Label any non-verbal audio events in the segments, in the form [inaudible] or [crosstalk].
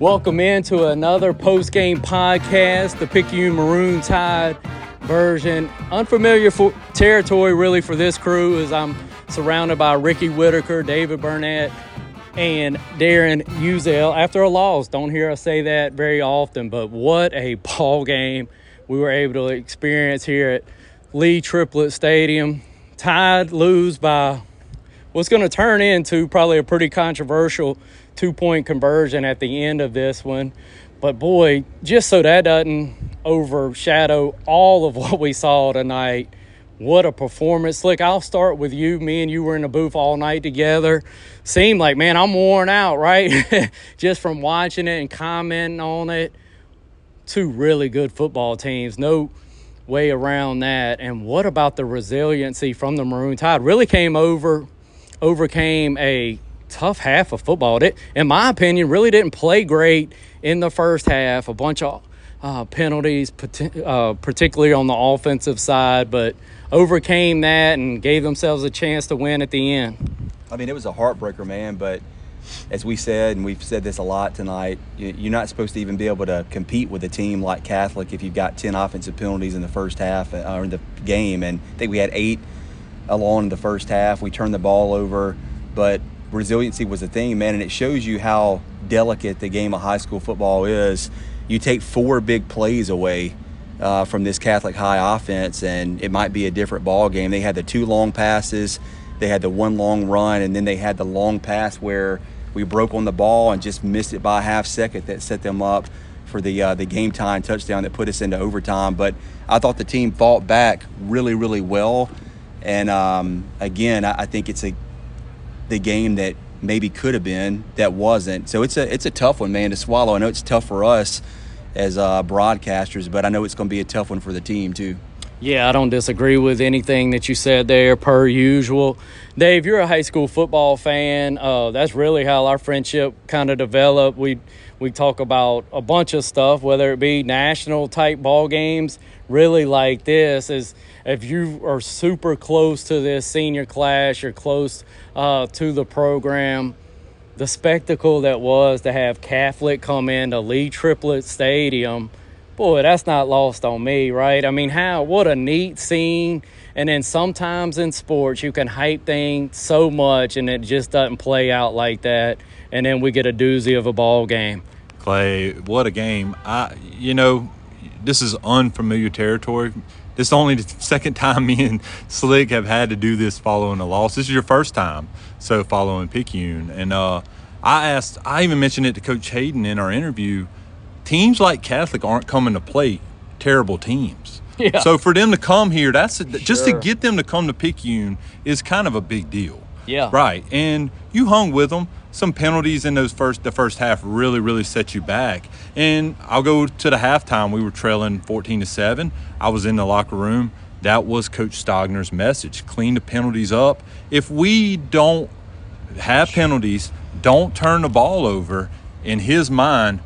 Welcome into another post game podcast, the Picayune Maroon Tide version. Unfamiliar for territory, really, for this crew, as I'm surrounded by Ricky Whitaker, David Burnette, and Darren Uzel. After a loss, don't hear us say that very often, but what a ball game we were able to experience here at Lee Triplett Stadium. Tide lose by what's going to turn into probably a pretty controversial two point conversion at the end of this one. But boy, just so that doesn't overshadow all of [laughs] what we saw tonight, what a performance. Look, I'll start with you. Me and you were in the booth all night together. Seemed like, man, I'm worn out, right? [laughs] just from watching it and commenting on it. Two really good football teams. No way around that. And what about the resiliency from the Maroon Tide? Really came over, overcame a tough half of football. It, in my opinion, really didn't play great in the first half. A bunch of uh, penalties, uh, particularly on the offensive side, but overcame that and gave themselves a chance to win at the end. I mean, it was a heartbreaker, man. But as we said, and we've said this a lot tonight, you're not supposed to even be able to compete with a team like Catholic if you've got 10 offensive penalties in the first half uh, or in the game. And I think we had eight along in the first half. We turned the ball over, but resiliency was a thing, man, and it shows you how delicate the game of high school football is. You take four big plays away uh, from this Catholic High offense, and it might be a different ball game. They had the two long passes, they had the one long run, and then they had the long pass where we broke on the ball and just missed it by a half second that set them up for the uh, the game time touchdown that put us into overtime. But I thought the team fought back really, really well. And um, again, I, I think it's a the game that maybe could have been that wasn't. So it's a it's a tough one, man, to swallow. I know it's tough for us as uh, broadcasters, but I know it's going to be a tough one for the team too. Yeah, I don't disagree with anything that you said there, per usual. Dave, you're a high school football fan. Uh, that's really how our friendship kind of developed. We we talk about a bunch of stuff, whether it be national type ball games, really like this is if you are super close to this senior class, you're close uh, to the program. The spectacle that was to have Catholic come into Lee Triplett Stadium, boy, that's not lost on me, right? I mean, how what a neat scene. And then sometimes in sports, you can hype things so much, and it just doesn't play out like that. And then we get a doozy of a ball game. Clay, what a game! I, you know, this is unfamiliar territory. This is only the [laughs] second time me and Slick have had to do this following a loss. This is your first time, so following Picayune. And uh, I asked, I even mentioned it to Coach Hayden in our interview. Teams like Catholic aren't coming to play terrible teams. Yeah. So for them to come here, that's a, sure. just to get them to come to Picayune is kind of a big deal. Yeah. Right. And you hung with them some penalties in those first the first half really really set you back. And I'll go to the halftime. We were trailing 14 to 7. I was in the locker room. That was Coach Stogner's message. Clean the penalties up. If we don't have penalties, don't turn the ball over, in his mind,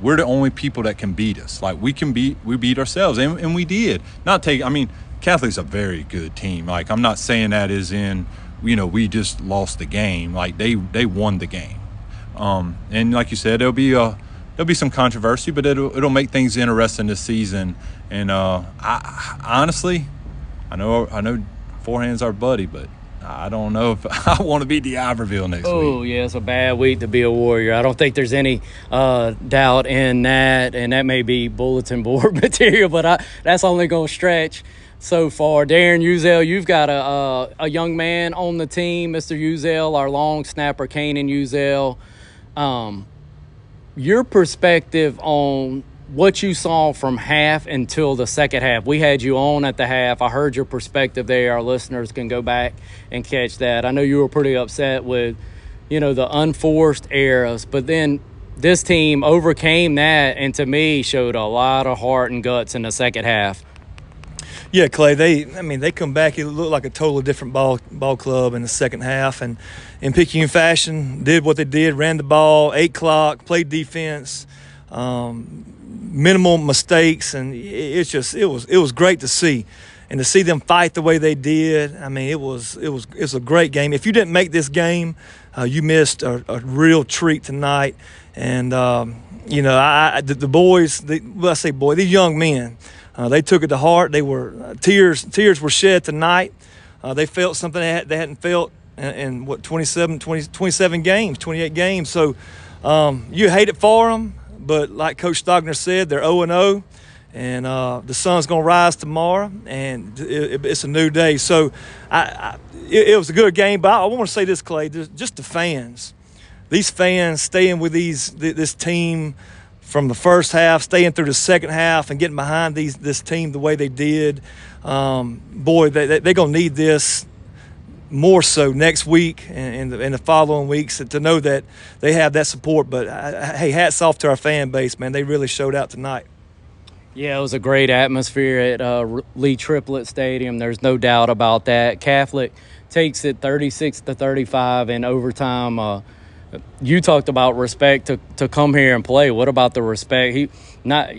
we're the only people that can beat us. Like we can beat we beat ourselves. And, and we did. Not take I mean, Catholic's a very good team. Like I'm not saying that is in you know we just lost the game. Like they they won the game, um, and like you said, there'll be a there'll be some controversy, but it'll it'll make things interesting this season. And uh, I honestly, I know I know forehand's our buddy, but I don't know if [laughs] I want to be D'Iberville next oh, week. Oh, yeah, it's a bad week to be a Warrior. I don't think there's any uh, doubt in that, and that may be bulletin [laughs] board [laughs] material, but I, that's only going to stretch so far. Darren Uzel, you've got a, a, a young man on the team, Mr. Uzel, our long snapper, Kanan Uzel. Um, your perspective on what you saw from half until the second half. We had you on at the half. I heard your perspective there. Our listeners can go back and catch that. I know you were pretty upset with, you know, the unforced errors, but then this team overcame that and to me showed a lot of heart and guts in the second half. Yeah, Clay. They, I mean, they come back. It looked like a totally different ball ball club in the second half, and in Picayune fashion, did what they did, ran the ball, ate clock, played defense, um, minimal mistakes, and it's just it was it was great to see. and to see them fight the way they did, I mean, it was it was it was a great game. If you didn't make this game, uh, you missed a, a, real treat tonight. And um, you know, I, the, the boys, the, well, I say boy, these young men, uh, they took it to heart. They were uh, tears tears were shed tonight. Uh, they felt something they, had, they hadn't felt in, in, what 27, 20, 27 games, 28 games. So um, you hate it for them, but like Coach Stogner said, they're 0 and 0 and uh, the sun's going to rise tomorrow, and it, it's a new day. So, I, I, it, it, was a good game. But I, I want to say this, Clay, just the fans, these fans staying with these this team from the first half, staying through the second half, and getting behind these this team the way they did. Um, boy, they, they, they're going to need this more so next week and, and, the, the following weeks to know that they have that support. But uh, hey, hats off to our fan base, man. They really showed out tonight. Yeah, it was a great atmosphere at uh, Lee Triplett Stadium. There's no doubt about that. Catholic takes it 36 to 35 in overtime. Uh, you talked about respect to, to come here and play. What about the respect? He not.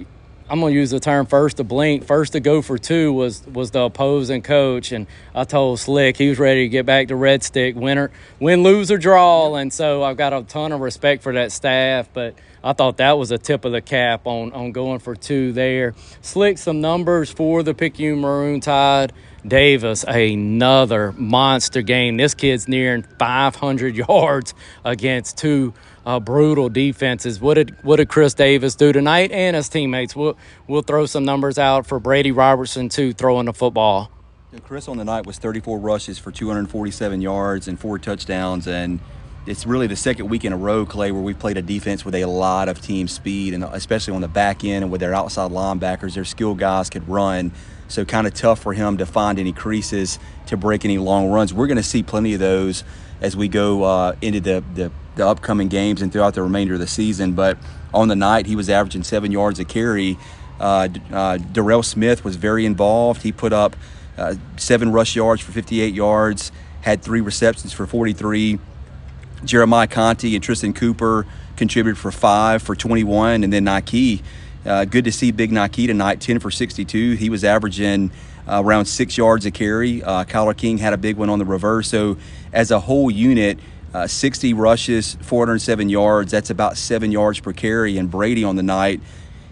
I'm gonna use the term first to blink. First to go for two was was the opposing coach, and I told Slick he was ready to get back to Red Stick, winner, win, lose or draw. And so I've got a ton of respect for that staff, but I thought that was a tip of the cap on, on going for two there. Slick some numbers for the Picayune Maroon Tide. Davis, another monster game. This kid's nearing 500 [laughs] yards against two uh, brutal defenses. What did what did Chris Davis do tonight and his teammates? We'll we'll throw some numbers out for Brady Robertson too, throwing the football. Chris on the night was 34 rushes for 247 yards and four touchdowns, and it's really the second week in a row, Clay, where we've played a defense with a lot of team speed, and especially on the back end and with their outside linebackers, their skilled guys could run. So kind of tough for him to find any creases to break any long runs. We're going to see plenty of those as we go uh, into the, the, the upcoming games and throughout the remainder of the season. But on the night, he was averaging seven yards a carry. Uh, uh, Darrell Smith was very involved. He put up uh, seven rush yards for 58 yards, had three receptions for 43 Jeremiah Conti and Tristan Cooper contributed for five for 21, and then Nike. Uh, good to see Big Nike tonight, 10 for 62. He was averaging uh, around six yards a carry. Uh, Kyler King had a big one on the reverse. So, as a whole unit, uh, 60 rushes, 407 yards. That's about seven yards per carry. And Brady on the night,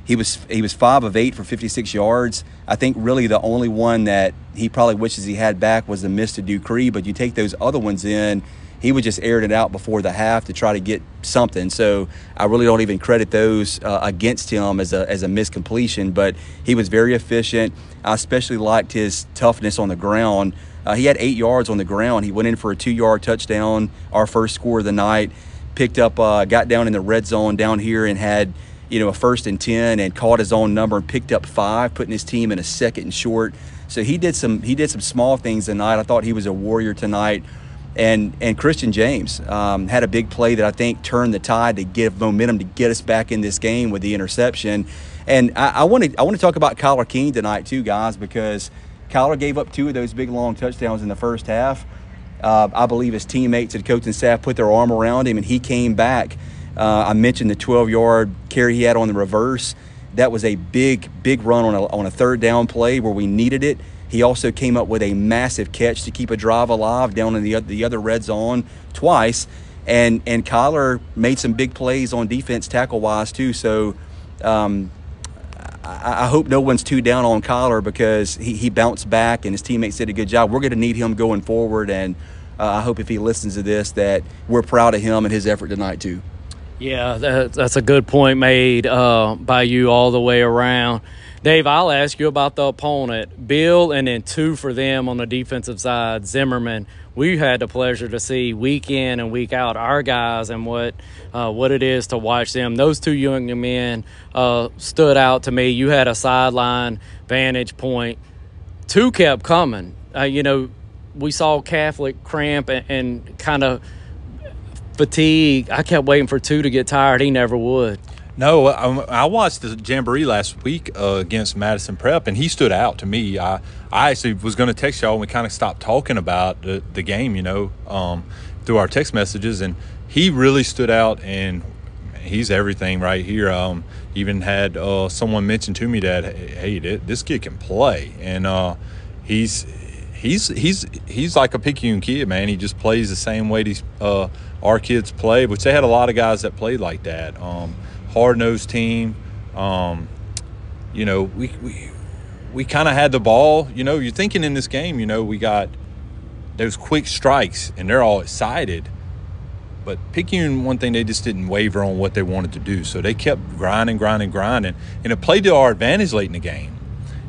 he was he was five of eight for 56 yards. I think really the only one that he probably wishes he had back was the miss to Dupree. But you take those other ones in he was just airing it out before the half to try to get something. So I really don't even credit those uh, against him as a as a miscompletion. But he was very efficient. I especially liked his toughness on the ground. Uh, he had eight yards on the ground. He went in for a two yard touchdown, our first score of the night. Picked up, uh, got down in the red zone down here and had you know a first and ten and caught his own number and picked up five, putting his team in a second and short. So he did some he did some small things tonight. I thought he was a warrior tonight and and Christian James um, had a big play that I think turned the tide to give momentum to get us back in this game with the interception. And I want to I want to talk about Kyler King tonight too, guys, because Kyler gave up two of those big long touchdowns in the first half. Uh, I believe his teammates and coaching staff put their arm around him, and he came back. Uh, I mentioned the 12-yard carry he had on the reverse. That was a big, big run on a, on a third down play where we needed it he also came up with a massive catch to keep a drive alive down in the, the other red zone twice. And, and Kyler made some big plays on defense tackle wise too. So um, I, I, hope no one's too down on Kyler because he, he bounced back and his teammates did a good job. We're going to need him going forward. And uh, I hope if he listens to this that we're proud of him and his effort tonight too. Yeah, that, that's a good point made uh, by you all the way around. Dave, I'll ask you about the opponent. Bill, and then two for them on the defensive side, Zimmerman. We had the pleasure to see week in and week out our guys and what uh, what it is to watch them. Those two young men uh, stood out to me. You had a sideline vantage point. Two kept coming. Uh, you know, we saw Catholic cramp and, and kind of fatigue. I kept waiting for two to get tired. He never would. No, I, I, watched the jamboree last week uh, against Madison Prep, and he stood out to me. I, I actually was going to text y'all, and we kind of stopped talking about the, the game, you know, um, through our text messages, and he really stood out, and he's everything right here. Um, even had uh, someone mention to me that, hey, this kid can play, and uh, he's he's he's he's like a Picayune kid, man. He just plays the same way these uh, our kids play, which they had a lot of guys that played like that. Um, Hard nosed team. Um, you know, we we we kind of had the ball. You know, you're thinking in this game. You know, we got those quick strikes, and they're all excited. But Picayune, one thing they just didn't waver on what they wanted to do, so they kept grinding, grinding, grinding, and it played to our advantage late in the game.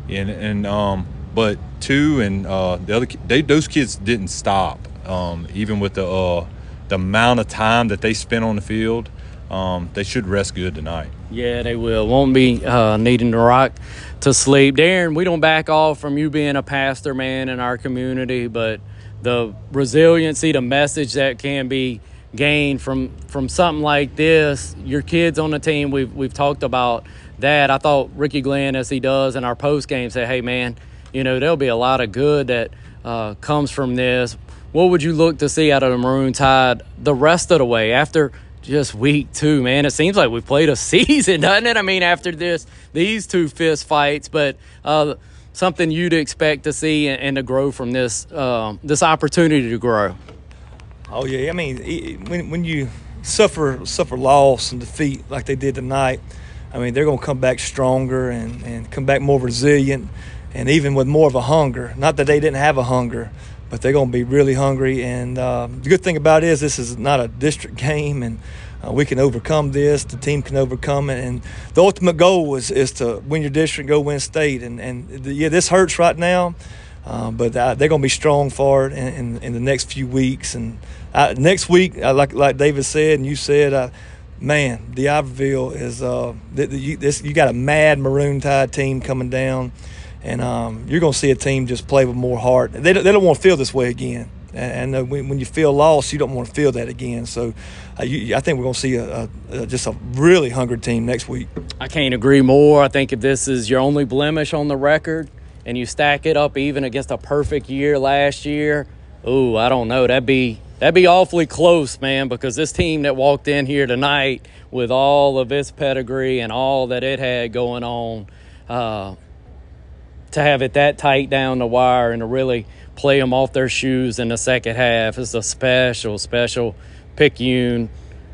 And and um, but two and uh, the other they, those kids didn't stop, um, even with the uh, the amount of time that they spent on the field. Um, they should rest good tonight. Yeah, they will. Won't be uh, needing to rock to sleep. Darren, we don't back off from you being a pastor man in our community, but the resiliency, the message that can be gained from from something like this, your kids on the team, we've we've talked about that. I thought Ricky Glenn, as he does in our post game, said, "Hey, man, you know there'll be a lot of good that uh, comes from this." What would you look to see out of the Maroon Tide the rest of the way after? Just week two, man. It seems like we've played a [laughs] season, doesn't it? I mean, after this, these two fist fights, but uh, something you'd expect to see and, and to grow from this um, this opportunity to grow. Oh yeah, I mean, when when you suffer suffer loss and defeat like they did tonight, I mean, they're going to come back stronger and and come back more resilient, and even with more of a hunger. Not that they didn't have a hunger, but they're going to be really hungry. And uh, the good thing about it is this is not a district [laughs] game, and uh, we can overcome this. The team can overcome it, and the ultimate goal is is to win your district, go win state. And and the, yeah, this hurts right now, uh, but uh, they're going to be strong for it in, in, in, the next few weeks. And uh, next week, uh, like like David said, and you said man, D'Iberville is uh, you, this, you got a mad Maroon Tide team coming down and um, you're going to see a team just play with more heart. They don't, they don't want to feel this way again. And, uh, when, when, you feel lost, you don't want to feel that again. So uh, you, I think we're going to see a, a, just a really hungry team next week. I can't agree more. I think if this is your only blemish on the record and you stack it up even against a perfect year last year, ooh, I don't know. That'd be that'd be awfully close, man, because this team that walked in here tonight with all of its pedigree and all that it had going on, uh, to have it that tight down the wire and to really play them off their shoes in the second half is a special, special Picayune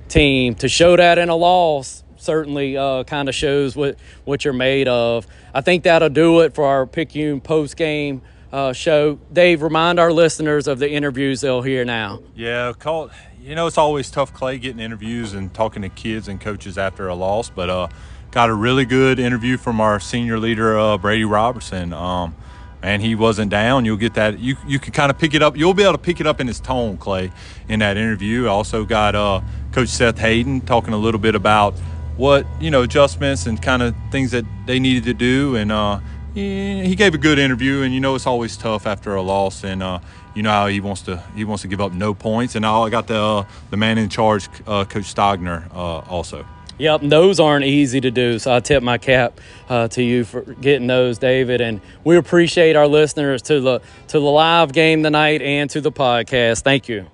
team. To show that in a loss certainly uh, kind of shows what, what you're made of. I think that'll do it for our Picayune post game uh, show. Dave, remind our listeners of the interviews they'll hear now. Yeah, call. You know, it's always tough, Clay, getting interviews and talking to kids and coaches after a loss, but uh, got a really good interview from our senior leader, uh, Brady Robertson. Um, and he wasn't down. You'll get that. You you can kind of pick it up. You'll be able to pick it up in his tone, Clay, in that interview. I also got uh, Coach Seth Hayden talking a little bit about what you know adjustments and kind of things that they needed to do, and uh, he, he, gave a good interview. And you know it's always tough after a loss, and uh, you know how he wants to he wants to give up no points. And I got the uh, the man in charge, uh, Coach Stogner, uh, also. Yep, those aren't easy to do. So I tip my cap uh, to you for getting those, David. And we appreciate our listeners to the to the live game tonight and to the podcast. Thank you.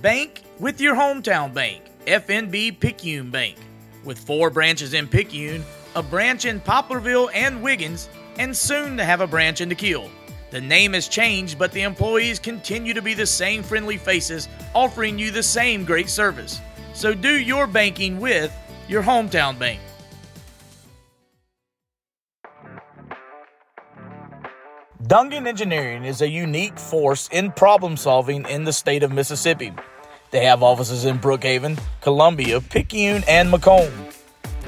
Bank with your hometown bank, FNB Picayune Bank, with four branches in Picayune, a branch in Poplarville and Wiggins, and soon to have a branch in DeKeel. The name has changed, but the employees continue to be the same friendly faces, offering you the same great service. So do your banking with your hometown bank. Dungan Engineering is a unique force in problem solving in the state of Mississippi. They have offices in Brookhaven, Columbia, Picayune, and McComb.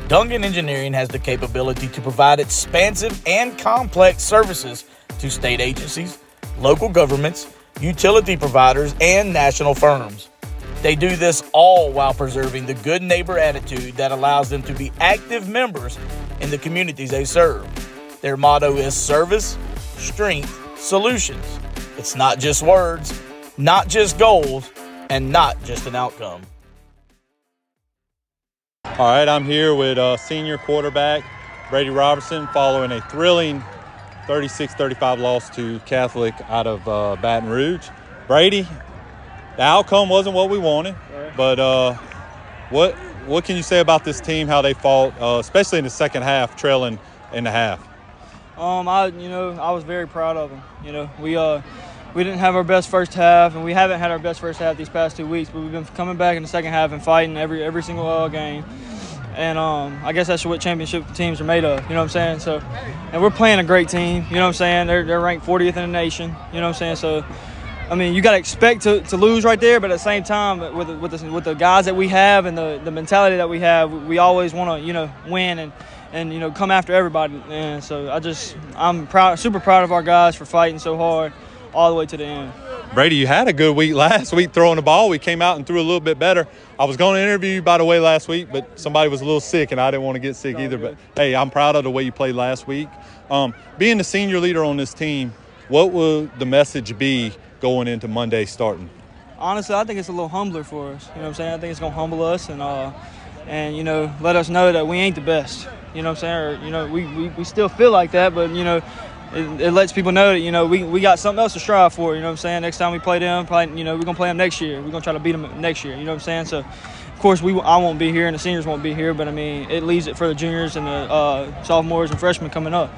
Dungan Engineering has the capability to provide expansive and complex services to state agencies, local governments, utility providers, and national firms. They do this all while preserving the good neighbor attitude that allows them to be active members in the communities they serve. Their motto is service, strength, solutions. It's not just words, not just goals, and not just an outcome. All right, I'm here with uh, senior quarterback Brady Robertson following a thrilling 36 35 loss to Catholic out of uh, Baton Rouge. Brady, the outcome wasn't what we wanted, but uh, what what can you say about this team? How they fought, uh, especially in the second half, trailing in the half. Um, I you know I was very proud of them. You know we uh we didn't have our best first half, and we haven't had our best first half these past two weeks. But we've been coming back in the second half and fighting every every single uh, game. And um, I guess that's what championship teams are made of. You know what I'm saying? So, and we're playing a great team. You know what I'm saying? They're, they're ranked 40th in the nation. You know what I'm saying? So, I mean, you got to expect to, to lose right there, but at the same time, with the, with the, with the guys that we have and the, the mentality that we have, we always want to you know win and and you know come after everybody. And so I just I'm proud, super proud of our guys for fighting so hard all the way to the end. Brady, you had a good week last week throwing the ball. We came out and threw a little bit better. I was going to interview you, by the way, last week, but somebody was a little sick, and I didn't want to get sick either. But hey, I'm proud of the way you played last week. Um, being the senior leader on this team, what will the message be going into Monday starting? Honestly, I think it's a little humbler for us. You know what I'm saying? I think it's going to humble us and uh, and you know let us know that we ain't the best. You know what I'm saying? Or, you know, we, we, we still feel like that, but you know it, it, lets people know that you know we, we got something else to strive for. You know what I'm saying? Next time we play them, probably you know we're gonna play them next year. We're gonna try to beat them next year. You know what I'm saying? So, of course we I won't be here and the seniors won't be here, but I mean it leaves it for the juniors and the uh, sophomores and freshmen coming up.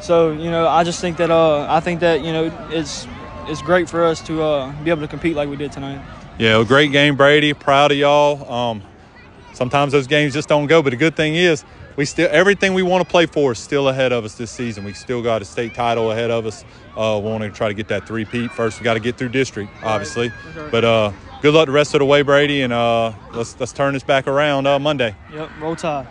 So you know I just think that uh, I think that you know it's it's great for us to uh, be able to compete like we did tonight. Yeah, well, great game, Brady. Proud of y'all. Um, sometimes those games just don't go, but the good thing is we still everything we want to play for is still ahead of us this season. We still got a state title ahead of us. Uh, we want to try to get that three peat first. We got to get through district, obviously. Right. But uh, good luck the rest of the way, Brady, and uh, let's let's turn this back around uh, Monday. Yep, roll tide.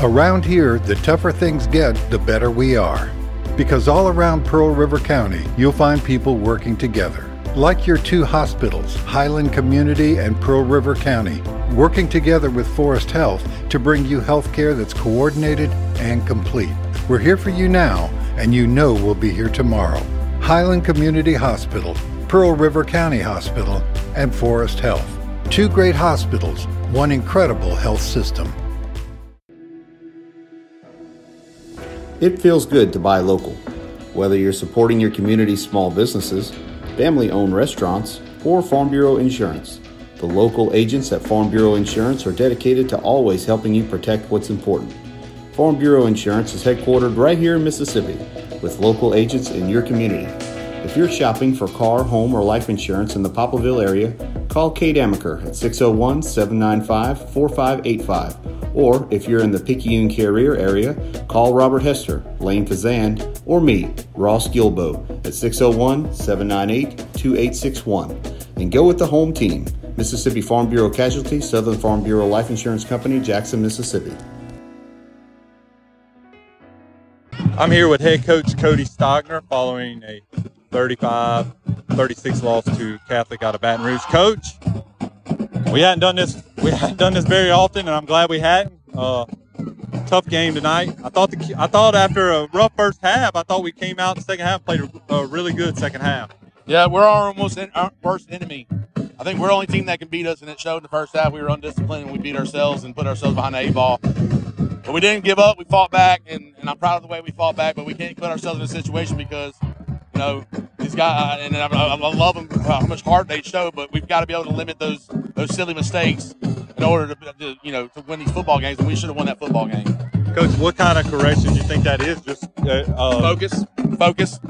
Around here, the tougher things get, the better we are. Because all around Pearl River County, you'll find people working together. Like your two hospitals, Highland Community and Pearl River County, working together with Forrest Health to bring you health care that's coordinated and complete. We're here for you now, and you know we'll be here tomorrow. Highland Community Hospital, Pearl River County Hospital, and Forrest Health. Two great hospitals, one incredible health system. It feels good to buy local. Whether you're supporting your community's small businesses, family owned restaurants, or Farm Bureau Insurance. The local agents at Farm Bureau Insurance are dedicated to always helping you protect what's important. Farm Bureau Insurance is headquartered right here in Mississippi with local agents in your community. If you're shopping for car, home, or life insurance in the Poplarville area, call Kate Amaker at 601 795 4585. Or if you're in the Picayune Carriere area, call Robert Hester, Lane Kazan, or me, Ross Gilbo, at 601 798 2861. And go with the home team. Mississippi Farm Bureau Casualty, Southern Farm Bureau Life Insurance Company, Jackson, Mississippi. I'm here with head coach Cody Stogner following a 35 36 loss to Catholic out of Baton Rouge. Coach, we hadn't done this we hadn't done this very often and I'm glad we hadn't. Uh, tough game tonight. I thought the I thought after a rough first half, I thought we came out the second half played a, a really good second half. Yeah, we're our almost in, our worst enemy. I think we're the only team that can beat us, and it showed in the first half. We were undisciplined, and we beat ourselves and put ourselves behind the eight ball. But we didn't give up. We fought back, and, and I'm proud of the way we fought back. But we can't put ourselves in a situation because, you know, these guys, and I, I love them how much heart they show. But we've got to be able to limit those those silly mistakes in order to, to you know to win these football games. And we should have won that football game. Coach, what kind of correction do you think that is? Just uh, uh, focus, focus,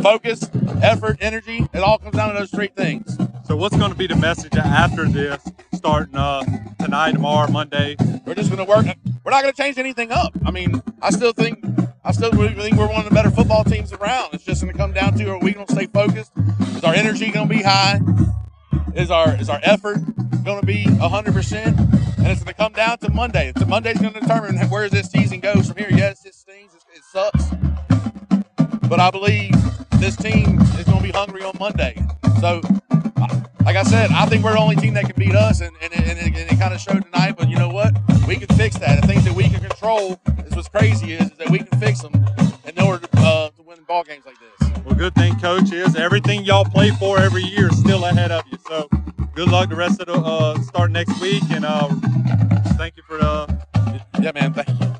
focus, effort, energy. It all comes down to those three things. So, what's going to be the message after this, starting uh, tonight, tomorrow, Monday? We're just going to work. We're not going to change anything up. I mean, I still think, I still think we're one of the better football teams around. It's just going to come down to: Are we going to stay focused? Is our energy going to be high? Is our is our effort going to be hundred percent? And it's going to come down to Monday. So Monday's going to determine where this season goes from here. Yes, it stings. It sucks. But I believe this team is going to be hungry on Monday. So like I said, I think we're the only team that can beat us, and, and, and, and it, it kind of showed tonight. But you know what? We can fix that. The things that we can control is what's crazy is, is that we can fix them in order to, uh, ball games like this. Well, good thing, coach, is everything y'all play for every year is still ahead of you. So good luck the rest of the uh, start next week, and uh, thank you for the. Yeah, man. Thank you.